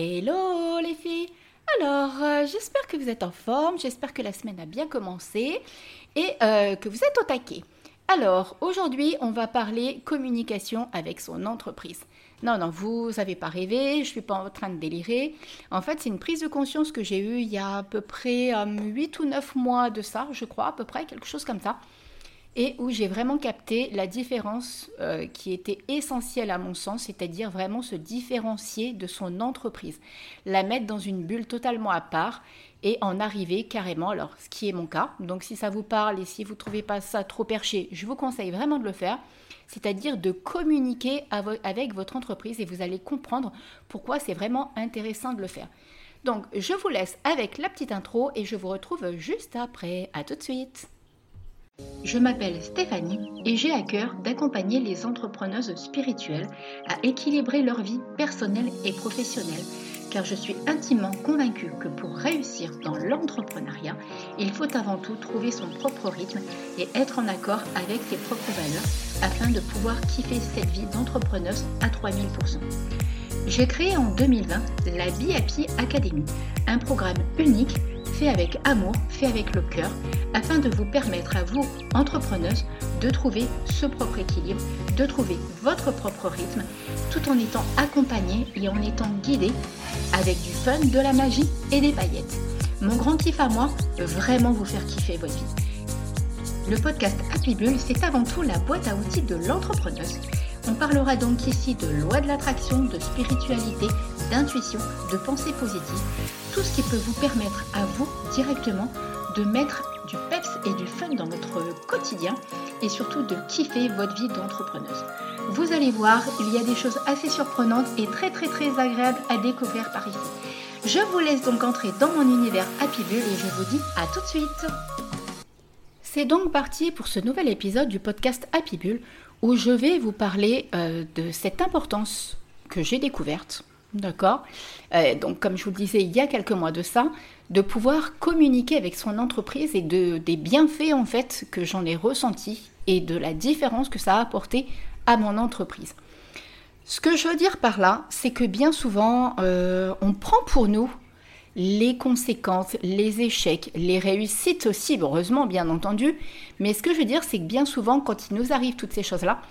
Hello les filles Alors, euh, j'espère que vous êtes en forme, j'espère que la semaine a bien commencé et euh, que vous êtes au taquet. Alors, aujourd'hui, on va parler communication avec son entreprise. Non, non, vous n'avez pas rêvé, je ne suis pas en train de délirer. En fait, c'est une prise de conscience que j'ai eue il y a à peu près 8 euh, ou 9 mois de ça, je crois, à peu près, quelque chose comme ça et où j'ai vraiment capté la différence euh, qui était essentielle à mon sens, c'est-à-dire vraiment se différencier de son entreprise, la mettre dans une bulle totalement à part et en arriver carrément, alors ce qui est mon cas, donc si ça vous parle et si vous ne trouvez pas ça trop perché, je vous conseille vraiment de le faire, c'est-à-dire de communiquer avec votre entreprise et vous allez comprendre pourquoi c'est vraiment intéressant de le faire. Donc je vous laisse avec la petite intro et je vous retrouve juste après. À tout de suite. Je m'appelle Stéphanie et j'ai à cœur d'accompagner les entrepreneuses spirituelles à équilibrer leur vie personnelle et professionnelle car je suis intimement convaincue que pour réussir dans l'entrepreneuriat, il faut avant tout trouver son propre rythme et être en accord avec ses propres valeurs afin de pouvoir kiffer cette vie d'entrepreneuse à 3000%. J'ai créé en 2020 la BIAPI Academy, un programme unique fait avec amour, fait avec le cœur, afin de vous permettre à vous, entrepreneuses, de trouver ce propre équilibre, de trouver votre propre rythme, tout en étant accompagné et en étant guidé avec du fun, de la magie et des paillettes. Mon grand kiff à moi, vraiment vous faire kiffer votre vie. Le podcast Happy Bull, c'est avant tout la boîte à outils de l'entrepreneuse. On parlera donc ici de loi de l'attraction, de spiritualité, d'intuition, de pensée positive, tout ce qui peut vous permettre à vous directement de mettre du peps et du fun dans votre quotidien et surtout de kiffer votre vie d'entrepreneuse. Vous allez voir, il y a des choses assez surprenantes et très très très agréables à découvrir par ici. Je vous laisse donc entrer dans mon univers Happy Bull et je vous dis à tout de suite. C'est donc parti pour ce nouvel épisode du podcast Happy Bull où je vais vous parler euh, de cette importance que j'ai découverte D'accord? Euh, Donc, comme je vous le disais il y a quelques mois de ça, de pouvoir communiquer avec son entreprise et de, des bienfaits en fait que j'en ai ressentis et de la différence que ça a apporté à mon entreprise. Ce que je veux dire par là, c'est que bien souvent, euh, on prend pour nous les conséquences, les échecs, les réussites aussi, heureusement bien entendu, mais ce que je veux dire, c'est que bien souvent, quand il nous arrive toutes ces choses-là,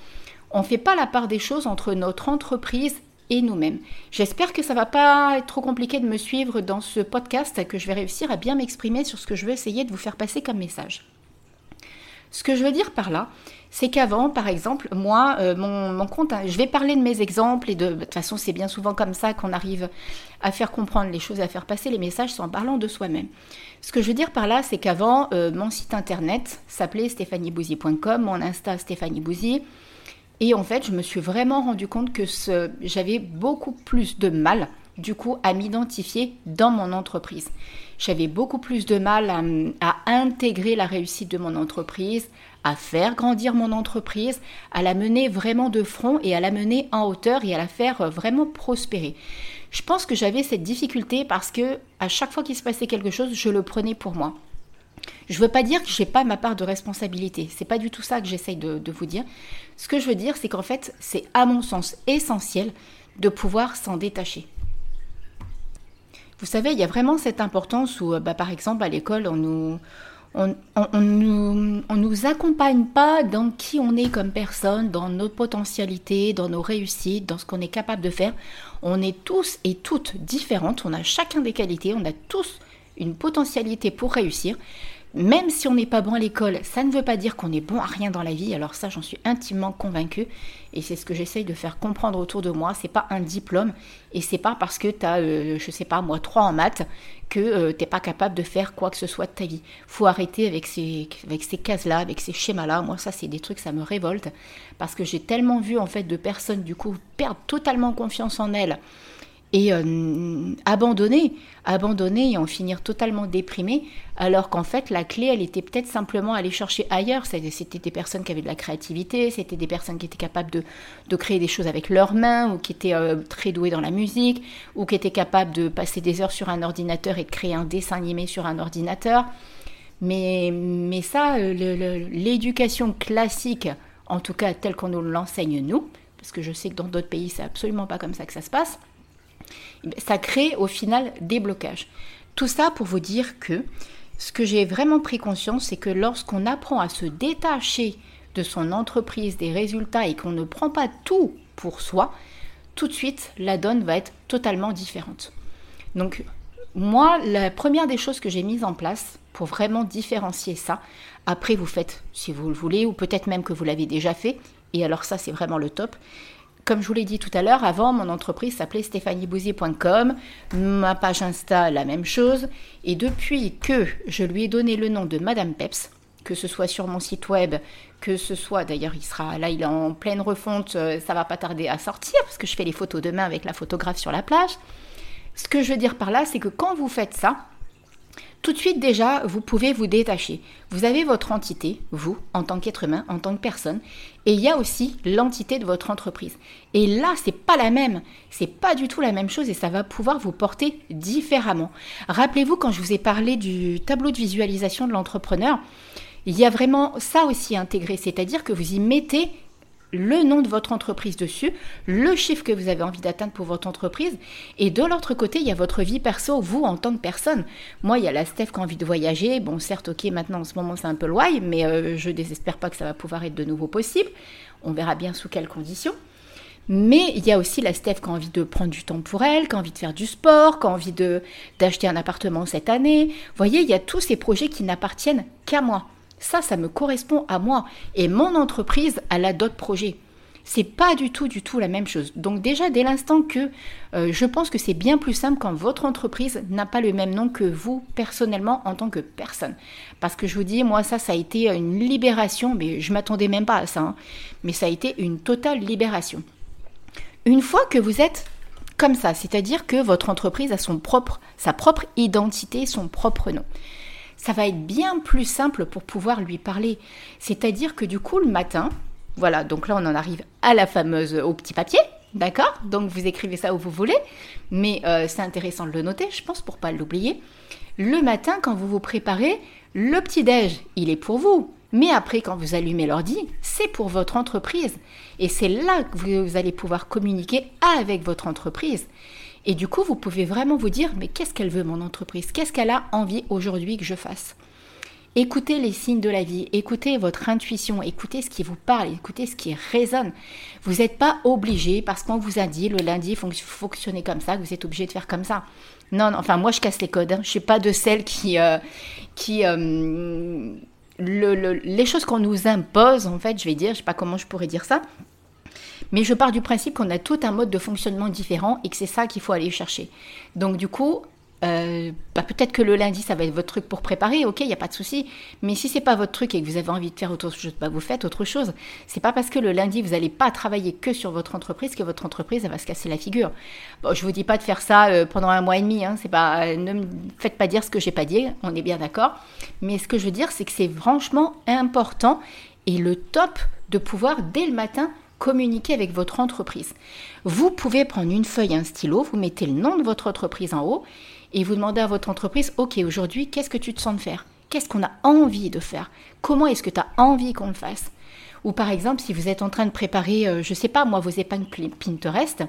on ne fait pas la part des choses entre notre entreprise et nous-mêmes. J'espère que ça va pas être trop compliqué de me suivre dans ce podcast, que je vais réussir à bien m'exprimer sur ce que je veux essayer de vous faire passer comme message. Ce que je veux dire par là, c'est qu'avant, par exemple, moi, euh, mon, compte, hein, je vais parler de mes exemples et de, de toute façon, c'est bien souvent comme ça qu'on arrive à faire comprendre les choses, à faire passer les messages, c'est en parlant de soi-même. Ce que je veux dire par là, c'est qu'avant, euh, mon site internet s'appelait stéphaniebouzy.com, mon Insta Stéphanie et en fait, je me suis vraiment rendu compte que j'avais beaucoup plus de mal, du coup, à m'identifier dans mon entreprise. J'avais beaucoup plus de mal à, intégrer la réussite de mon entreprise, à faire grandir mon entreprise, à la mener vraiment de front et à la mener en hauteur et à la faire vraiment prospérer. Je pense que j'avais cette difficulté parce que à chaque fois qu'il se passait quelque chose, je le prenais pour moi. Je ne veux pas dire que je n'ai pas ma part de responsabilité. C'est pas du tout ça que j'essaye de, vous dire. Ce que je veux dire, c'est qu'en fait, c'est à mon sens essentiel de pouvoir s'en détacher. Vous savez, il y a vraiment cette importance où, bah, par exemple, à l'école, on nous, on, nous, nous accompagne pas dans qui on est comme personne, dans nos potentialités, dans nos réussites, dans ce qu'on est capable de faire. On est tous et toutes différentes, on a chacun des qualités, on a tous une potentialité pour réussir. Même si on n'est pas bon à l'école, ça ne veut pas dire qu'on est bon à rien dans la vie. Alors ça, j'en suis intimement convaincue. Et c'est ce que j'essaye de faire comprendre autour de moi. C'est pas un diplôme. Et c'est pas parce que tu as, euh, je sais pas, moi, trois en maths, que euh, tu n'es pas capable de faire quoi que ce soit de ta vie. faut arrêter avec ces, avec ces cases-là, avec ces schémas-là. Moi, ça, c'est des trucs, ça me révolte. Parce que j'ai tellement vu, en fait, de personnes, du coup, perdre totalement confiance en elles et euh, abandonner, abandonner et en finir totalement déprimé, alors qu'en fait la clé, elle était peut-être simplement aller chercher ailleurs. C'était des personnes qui avaient de la créativité, c'était des personnes qui étaient capables de, créer des choses avec leurs mains, ou qui étaient euh, très douées dans la musique, ou qui étaient capables de passer des heures sur un ordinateur et de créer un dessin animé sur un ordinateur. Mais, mais ça, euh, l'éducation classique, en tout cas telle qu'on nous l'enseigne nous, parce que je sais que dans d'autres pays, c'est absolument pas comme ça que ça se passe ça crée au final des blocages. Tout ça pour vous dire que ce que j'ai vraiment pris conscience, c'est que lorsqu'on apprend à se détacher de son entreprise, des résultats et qu'on ne prend pas tout pour soi, tout de suite, la donne va être totalement différente. Donc, moi, la première des choses que j'ai mises en place pour vraiment différencier ça, après vous faites si vous le voulez, ou peut-être même que vous l'avez déjà fait, et alors ça c'est vraiment le top, comme je vous l'ai dit tout à l'heure, avant, mon entreprise s'appelait stéphaniebouzier.com, ma page Insta, la même chose. Et depuis que je lui ai donné le nom de Madame Peps, que ce soit sur mon site web, que ce soit, d'ailleurs, il sera là, il est en pleine refonte, euh, ça va pas tarder à sortir, parce que je fais les photos demain avec la photographe sur la plage. Ce que je veux dire par là, c'est que quand vous faites ça, tout de suite déjà, vous pouvez vous détacher. Vous avez votre entité, vous, en tant qu'être humain, en tant que personne, et il y a aussi l'entité de votre entreprise. Et là, c'est pas la même, c'est pas du tout la même chose et ça va pouvoir vous porter différemment. Rappelez-vous quand je vous ai parlé du tableau de visualisation de l'entrepreneur, il y a vraiment ça aussi intégré, c'est-à-dire que vous y mettez le nom de votre entreprise dessus, le chiffre que vous avez envie d'atteindre pour votre entreprise. Et de l'autre côté, il y a votre vie perso, vous en tant que personne. Moi, il y a la Steph qui a envie de voyager. Bon, certes, ok, maintenant en ce moment c'est un peu loin, mais euh, je désespère pas que ça va pouvoir être de nouveau possible. On verra bien sous quelles conditions. Mais il y a aussi la Steph qui a envie de prendre du temps pour elle, qui a envie de faire du sport, qui a envie d'acheter un appartement cette année. Vous voyez, il y a tous ces projets qui n'appartiennent qu'à moi. Ça, ça me correspond à moi. Et mon entreprise, elle a d'autres projets. C'est pas du tout, du tout la même chose. Donc déjà, dès l'instant que euh, je pense que c'est bien plus simple quand votre entreprise n'a pas le même nom que vous personnellement en tant que personne. Parce que je vous dis, moi, ça, ça a été une libération, mais je m'attendais même pas à ça. Hein. mais ça a été une totale libération. Une fois que vous êtes comme ça, c'est-à-dire que votre entreprise a son propre, sa propre identité, son propre nom ça va être bien plus simple pour pouvoir lui parler. C'est-à-dire que du coup, le matin, voilà, donc là, on en arrive à la fameuse au petit papier, d'accord? Donc vous écrivez ça où vous voulez, mais euh, c'est intéressant de le noter, je pense, pour pas l'oublier. Le matin, quand vous vous préparez, le petit-déj, il est pour vous. Mais après, quand vous allumez l'ordi, c'est pour votre entreprise. Et c'est là que vous allez pouvoir communiquer avec votre entreprise. Et du coup, vous pouvez vraiment vous dire, mais qu'est-ce qu'elle veut mon entreprise? Qu'est-ce qu'elle a envie aujourd'hui que je fasse? Écoutez les signes de la vie, écoutez votre intuition, écoutez ce qui vous parle, écoutez ce qui résonne. Vous n'êtes pas obligé, parce qu'on vous a dit le lundi fonctionner comme ça, que vous êtes obligé de faire comme ça. Non, non enfin moi je casse les codes. Hein. Je ne suis pas de celles qui... Euh, qui euh, les choses qu'on nous impose, en fait, je vais dire, je sais pas comment je pourrais dire ça, mais je pars du principe qu'on a tout un mode de fonctionnement différent et que c'est ça qu'il faut aller chercher. Donc du coup, euh, bah, peut-être que le lundi, ça va être votre truc pour préparer, ok, il n'y a pas de souci. Mais si c'est pas votre truc et que vous avez envie de faire autre chose, bah, vous faites autre chose. C'est pas parce que le lundi, vous n'allez pas travailler que sur votre entreprise que votre entreprise, va se casser la figure. Bon, je vous dis pas de faire ça euh, pendant un mois et demi, hein, c'est pas, ne me faites pas dire ce que j'ai pas dit, on est bien d'accord. Mais ce que je veux dire, c'est que c'est franchement important et le top de pouvoir, dès le matin, communiquer avec votre entreprise. Vous pouvez prendre une feuille, un stylo, vous mettez le nom de votre entreprise en haut et vous demandez à votre entreprise, OK, aujourd'hui, qu'est-ce que tu te sens de faire? Qu'est-ce qu'on a envie de faire? Comment est-ce que tu as envie qu'on le fasse? Ou par exemple, si vous êtes en train de préparer, euh, je ne sais pas, moi, vos épingles Pinterest,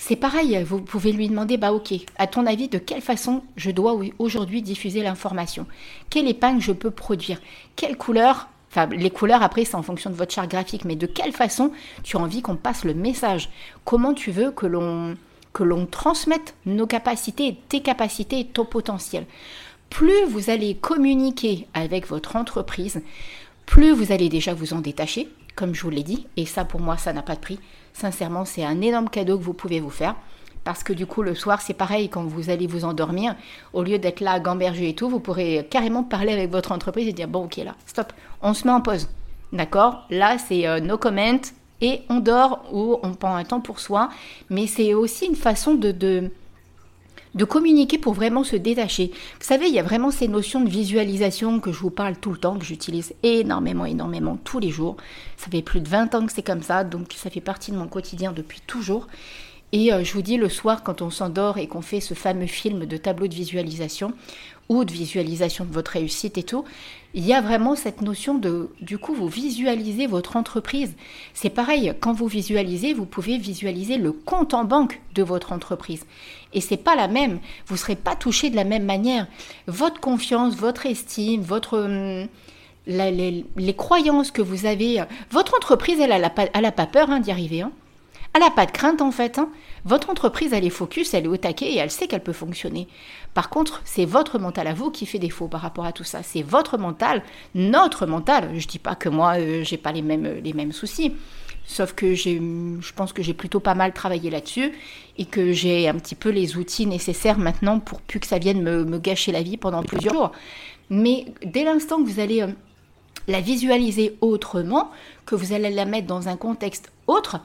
c'est pareil, vous pouvez lui demander, bah ok, à ton avis, de quelle façon je dois aujourd'hui diffuser l'information? Quelle épingle je peux produire? Quelle couleur Enfin, les couleurs, après, c'est en fonction de votre charte graphique, mais de quelle façon tu as envie qu'on passe le message? Comment tu veux que l'on que l'on transmette nos capacités, tes capacités et ton potentiel? Plus vous allez communiquer avec votre entreprise, plus vous allez déjà vous en détacher, comme je vous l'ai dit, et ça pour moi, ça n'a pas de prix. Sincèrement, c'est un énorme cadeau que vous pouvez vous faire. Parce que du coup, le soir, c'est pareil, quand vous allez vous endormir, au lieu d'être là à gamberger et tout, vous pourrez carrément parler avec votre entreprise et dire, bon, ok, là, stop, on se met en pause. D'accord? Là, c'est euh, no comment et on dort ou on prend un temps pour soi. Mais c'est aussi une façon de, de, de communiquer pour vraiment se détacher. Vous savez, il y a vraiment ces notions de visualisation que je vous parle tout le temps, que j'utilise énormément, énormément tous les jours. Ça fait plus de 20 ans que c'est comme ça, donc ça fait partie de mon quotidien depuis toujours. Et euh, je vous dis, le soir, quand on s'endort et qu'on fait ce fameux film de tableau de visualisation ou de visualisation de votre réussite et tout, il y a vraiment cette notion de, du coup, vous visualisez votre entreprise. C'est pareil, quand vous visualisez, vous pouvez visualiser le compte en banque de votre entreprise. Et c'est pas la même. Vous serez pas touché de la même manière. Votre confiance, votre estime, votre hum, les, croyances que vous avez. Votre entreprise, elle, n'a pas, pas peur hein, d'y arriver. Hein. Elle n'a pas de crainte en fait. Hein. Votre entreprise, elle est focus, elle est au taquet et elle sait qu'elle peut fonctionner. Par contre, c'est votre mental à vous qui fait défaut par rapport à tout ça. C'est votre mental, notre mental. Je ne dis pas que moi, euh, j'ai pas les mêmes, les mêmes soucis. Sauf que je pense que j'ai plutôt pas mal travaillé là-dessus et que j'ai un petit peu les outils nécessaires maintenant pour plus que ça vienne me, gâcher la vie pendant plusieurs jours. Mais dès l'instant que vous allez euh, la visualiser autrement, que vous allez la mettre dans un contexte autre,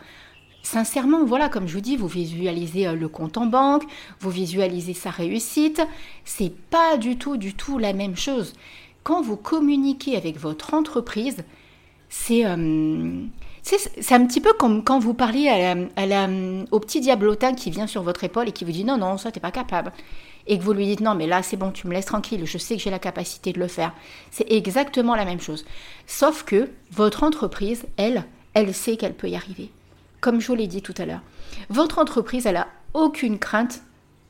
sincèrement, voilà, comme je vous dis, vous visualisez euh, le compte en banque, vous visualisez sa réussite, c'est pas du tout, du tout la même chose. Quand vous communiquez avec votre entreprise, c'est euh, c'est un petit peu comme quand vous parliez à au petit diablotin qui vient sur votre épaule et qui vous dit non, non, ça, t'es pas capable. Et que vous lui dites non mais là c'est bon tu me laisses tranquille je sais que j'ai la capacité de le faire. C'est exactement la même chose. Sauf que votre entreprise elle elle sait qu'elle peut y arriver comme je vous l'ai dit tout à l'heure votre entreprise elle aucune crainte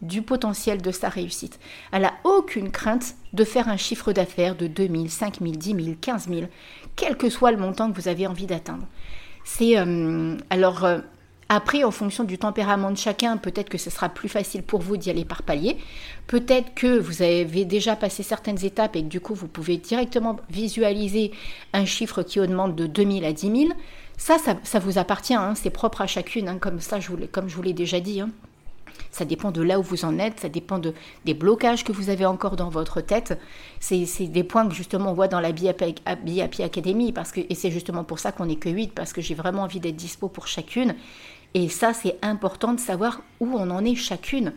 du potentiel de sa réussite. Elle a aucune crainte de faire un chiffre d'affaires de 2000, 5000, 10 000, 15 000, quel que soit le montant que vous avez envie d'atteindre. C'est euh, alors euh, après, en fonction du tempérament de chacun, peut-être que ce sera plus facile pour vous d'y aller par palier. Peut-être que vous avez déjà passé certaines étapes et que du coup, vous pouvez directement visualiser un chiffre qui augmente de 2000 à 10 000. Ça, ça, vous appartient, hein. c'est propre à chacune, hein. comme, ça, je vous comme je vous l'ai déjà dit. Hein. Ça dépend de là où vous en êtes, ça dépend de, des blocages que vous avez encore dans votre tête. C'est des points que justement on voit dans la BIAPI Academy, parce que, et c'est justement pour ça qu'on n'est que 8, parce que j'ai vraiment envie d'être dispo pour chacune. Et ça, c'est important de savoir où on en est chacune.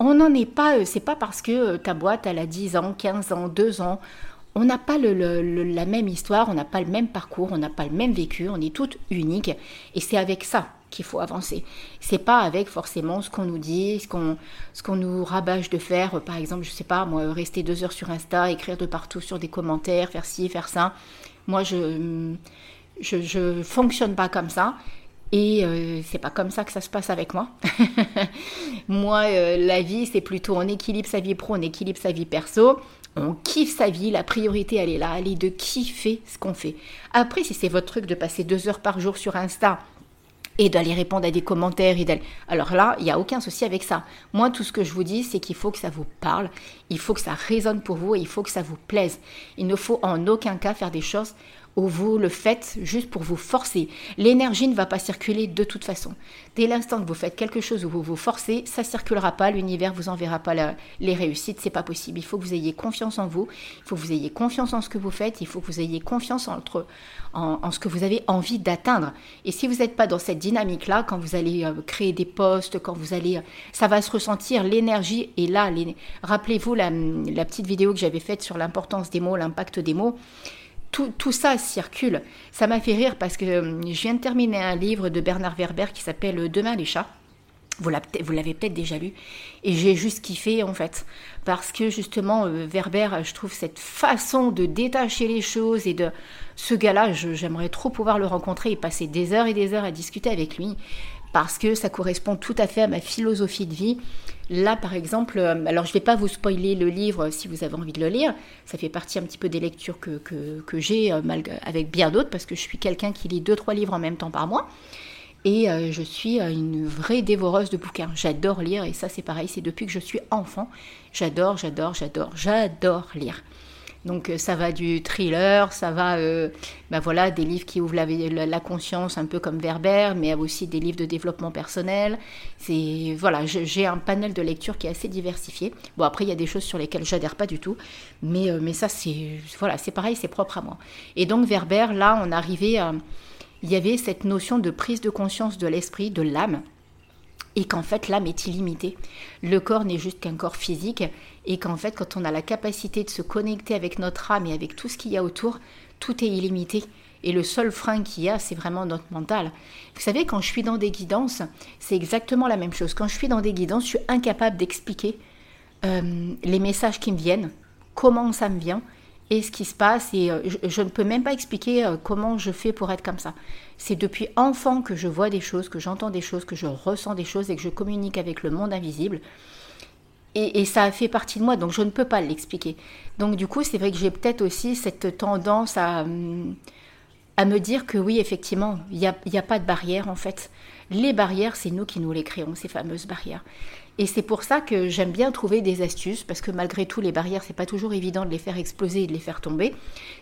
On n'en est pas, euh, c'est pas parce que euh, ta boîte, elle a 10 ans, 15 ans, 2 ans. On n'a pas la même histoire, on n'a pas le même parcours, on n'a pas le même vécu, on est toutes uniques. Et c'est avec ça qu'il faut avancer. C'est pas avec forcément ce qu'on nous dit, ce qu'on nous rabâche de faire. Par exemple, je sais pas, moi, rester deux heures sur Insta, écrire de partout sur des commentaires, faire ci, faire ça. Moi, je je, je fonctionne pas comme ça. Et euh, c'est pas comme ça que ça se passe avec moi. moi, euh, la vie, c'est plutôt on équilibre sa vie pro, on équilibre sa vie perso. On kiffe sa vie, la priorité elle est là, elle est de kiffer ce qu'on fait. Après, si c'est votre truc de passer deux heures par jour sur Insta et d'aller répondre à des commentaires. Et Alors là, il n'y a aucun souci avec ça. Moi, tout ce que je vous dis, c'est qu'il faut que ça vous parle, il faut que ça résonne pour vous et il faut que ça vous plaise. Il ne faut en aucun cas faire des choses ou vous le faites juste pour vous forcer. L'énergie ne va pas circuler de toute façon. Dès l'instant que vous faites quelque chose où vous vous forcez, ça circulera pas, l'univers vous enverra pas les réussites, c'est pas possible. Il faut que vous ayez confiance en vous, il faut que vous ayez confiance en ce que vous faites, il faut que vous ayez confiance en, ce que vous avez envie d'atteindre. Et si vous n'êtes pas dans cette dynamique-là, quand vous allez euh, créer des postes, quand vous allez, ça va se ressentir, l'énergie est là. Rappelez-vous la petite vidéo que j'avais faite sur l'importance des mots, l'impact des mots tout, ça circule. Ça m'a fait rire parce que euh, je viens de terminer un livre de Bernard Werber qui s'appelle Demain les chats. Vous l'avez peut-être déjà lu. Et j'ai juste kiffé en fait. Parce que justement, euh, Werber, je trouve cette façon de détacher les choses et de... Ce gars-là, j'aimerais trop pouvoir le rencontrer et passer des heures et des heures à discuter avec lui. Parce que ça correspond tout à fait à ma philosophie de vie. Là, par exemple, euh, alors je ne vais pas vous spoiler le livre si vous avez envie de le lire. Ça fait partie un petit peu des lectures que, que, j'ai euh, avec bien d'autres parce que je suis quelqu'un qui lit deux, trois livres en même temps par mois. Et euh, je suis une vraie dévoreuse de bouquins. J'adore lire et ça c'est pareil, c'est depuis que je suis enfant. J'adore, j'adore, j'adore, j'adore lire. Donc euh, ça va du thriller, ça va bah voilà, des livres qui ouvrent la, conscience un peu comme Werber, mais aussi des livres de développement personnel. C'est voilà, j'ai un panel de lecture qui est assez diversifié. Bon après il y a des choses sur lesquelles j'adhère pas du tout, mais, euh, mais ça c'est voilà, c'est pareil, c'est propre à moi. Et donc Werber, là on arrivait à, il y avait cette notion de prise de conscience de l'esprit, de l'âme et qu'en fait l'âme est illimitée. Le corps n'est juste qu'un corps physique et qu'en fait quand on a la capacité de se connecter avec notre âme et avec tout ce qu'il y a autour, tout est illimité Et le seul frein qu'il y a, c'est vraiment notre mental. Vous savez, quand je suis dans des guidances, c'est exactement la même chose. Quand je suis dans des guidances, je suis incapable d'expliquer euh, les messages qui me viennent, comment ça me vient et ce qui se passe. Et euh, je, ne peux même pas expliquer euh, comment je fais pour être comme ça. C'est depuis enfant que je vois des choses, que j'entends des choses, que je ressens des choses et que je communique avec le monde invisible. Et, ça a fait partie de moi, donc je ne peux pas l'expliquer. Donc du coup, c'est vrai que j'ai peut-être aussi cette tendance à, hum, à me dire que oui, effectivement, il n'y a, a, pas de barrière en fait. Les barrières, c'est nous qui nous les créons, ces fameuses barrières. Et c'est pour ça que j'aime bien trouver des astuces, parce que malgré tout, les barrières, c'est pas toujours évident de les faire exploser et de les faire tomber.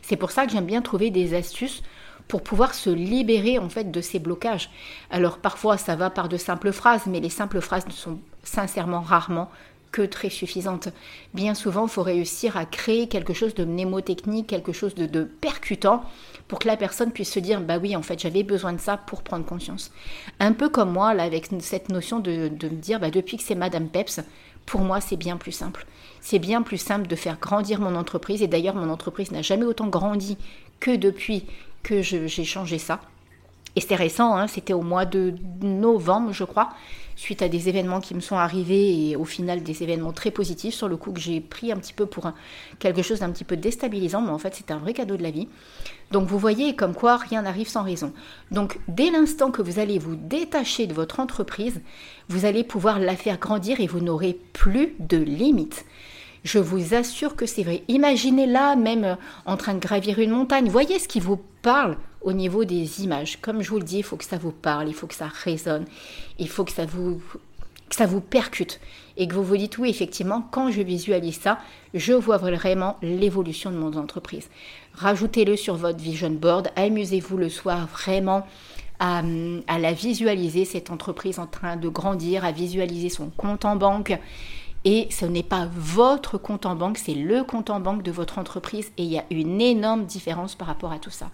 C'est pour ça que j'aime bien trouver des astuces pour pouvoir se libérer en fait de ces blocages. Alors parfois ça va par de simples phrases, mais les simples phrases ne sont sincèrement rarement que très suffisantes. Bien souvent, il faut réussir à créer quelque chose de mnémotechnique, quelque chose de, percutant pour que la personne puisse se dire bah oui en fait j'avais besoin de ça pour prendre conscience. Un peu comme moi là avec cette notion de, de me dire bah depuis que c'est Madame Peps, pour moi c'est bien plus simple. C'est bien plus simple de faire grandir mon entreprise et d'ailleurs mon entreprise n'a jamais autant grandi que depuis que j'ai changé ça. Et c'est récent, hein, c'était au mois de novembre, je crois, suite à des événements qui me sont arrivés et au final des événements très positifs sur le coup que j'ai pris un petit peu pour quelque chose d'un petit peu déstabilisant, mais en fait c'était un vrai cadeau de la vie. Donc vous voyez comme quoi rien n'arrive sans raison. Donc dès l'instant que vous allez vous détacher de votre entreprise, vous allez pouvoir la faire grandir et vous n'aurez plus de limites. Je vous assure que c'est vrai. Imaginez là même euh, en train de gravir une montagne. Voyez ce qui vous parle au niveau des images. Comme je vous le dis, il faut que ça vous parle, il faut que ça résonne, il faut que ça vous, ça vous percute. Et que vous vous dites, oui, effectivement, quand je visualise ça, je vois vraiment l'évolution de mon entreprise. Rajoutez-le sur votre vision board, amusez-vous le soir vraiment à, la visualiser, cette entreprise en train de grandir, à visualiser son compte en banque, et ce n'est pas votre compte en banque, c'est le compte en banque de votre entreprise. Et il y a une énorme différence par rapport à tout ça.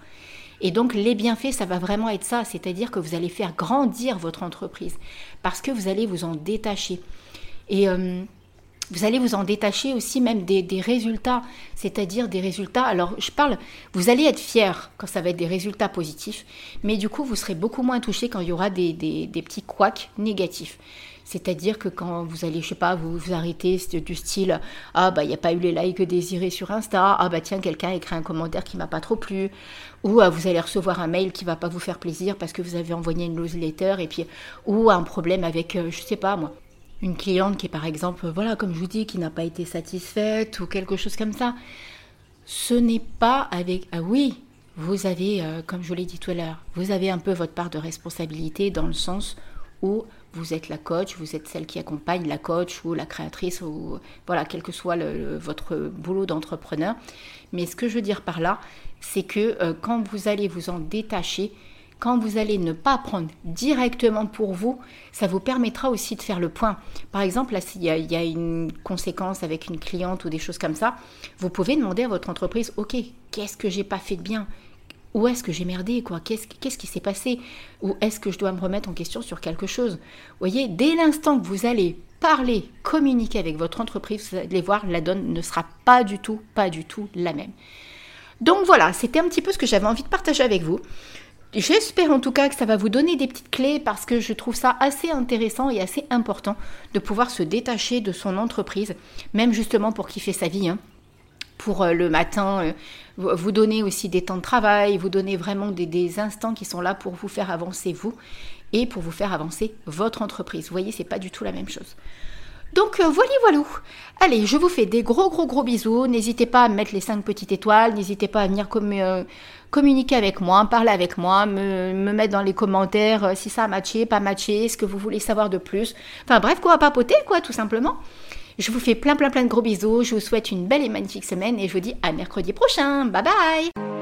Et donc les bienfaits, ça va vraiment être ça, c'est-à-dire que vous allez faire grandir votre entreprise parce que vous allez vous en détacher. Et euh, vous allez vous en détacher aussi même des, résultats, c'est-à-dire des résultats. Alors je parle, vous allez être fier quand ça va être des résultats positifs, mais du coup vous serez beaucoup moins touché quand il y aura des, des petits couacs négatifs. C'est-à-dire que quand vous allez, je sais pas, vous vous arrêtez du style ah bah il n'y a pas eu les likes désirés sur Insta, ah bah tiens quelqu'un a écrit un commentaire qui m'a pas trop plu, ou ah, vous allez recevoir un mail qui va pas vous faire plaisir parce que vous avez envoyé une newsletter et puis ou un problème avec euh, je sais pas moi une cliente qui est par exemple voilà comme je vous dis qui n'a pas été satisfaite ou quelque chose comme ça. Ce n'est pas avec ah oui vous avez, euh, comme je l'ai dit tout à l'heure, vous avez un peu votre part de responsabilité dans le sens où vous êtes la coach, vous êtes celle qui accompagne la coach ou la créatrice, ou voilà, quel que soit votre boulot d'entrepreneur. Mais ce que je veux dire par là, c'est que euh, quand vous allez vous en détacher, quand vous allez ne pas prendre directement pour vous, ça vous permettra aussi de faire le point. Par exemple, là, s'il y, y, a une conséquence avec une cliente ou des choses comme ça, vous pouvez demander à votre entreprise, OK, qu'est-ce que j'ai pas fait de bien? Où est-ce que j'ai merdé quoi? Qu'est-ce qui s'est passé? Ou est-ce que je dois me remettre en question sur quelque chose? Vous voyez, dès l'instant que vous allez parler, communiquer avec votre entreprise, vous allez voir, la donne ne sera pas du tout, pas du tout la même. Donc voilà, c'était un petit peu ce que j'avais envie de partager avec vous. J'espère en tout cas que ça va vous donner des petites clés parce que je trouve ça assez intéressant et assez important de pouvoir se détacher de son entreprise, même justement pour kiffer sa vie. Hein pour euh, le matin, euh, vous donner aussi des temps de travail, vous donner vraiment des, instants qui sont là pour vous faire avancer vous et pour vous faire avancer votre entreprise. Vous voyez, c'est pas du tout la même chose. Donc euh, voilà, voilà. Allez, je vous fais des gros, gros, gros bisous. N'hésitez pas à mettre les 5 petites étoiles. N'hésitez pas à venir communiquer avec moi, parler avec moi, me, me mettre dans les commentaires si ça a matché, pas matché, ce que vous voulez savoir de plus. Enfin bref, quoi, papoter, quoi, tout simplement. Je vous fais plein plein plein de gros bisous, je vous souhaite une belle et magnifique semaine et je vous dis à mercredi prochain. Bye bye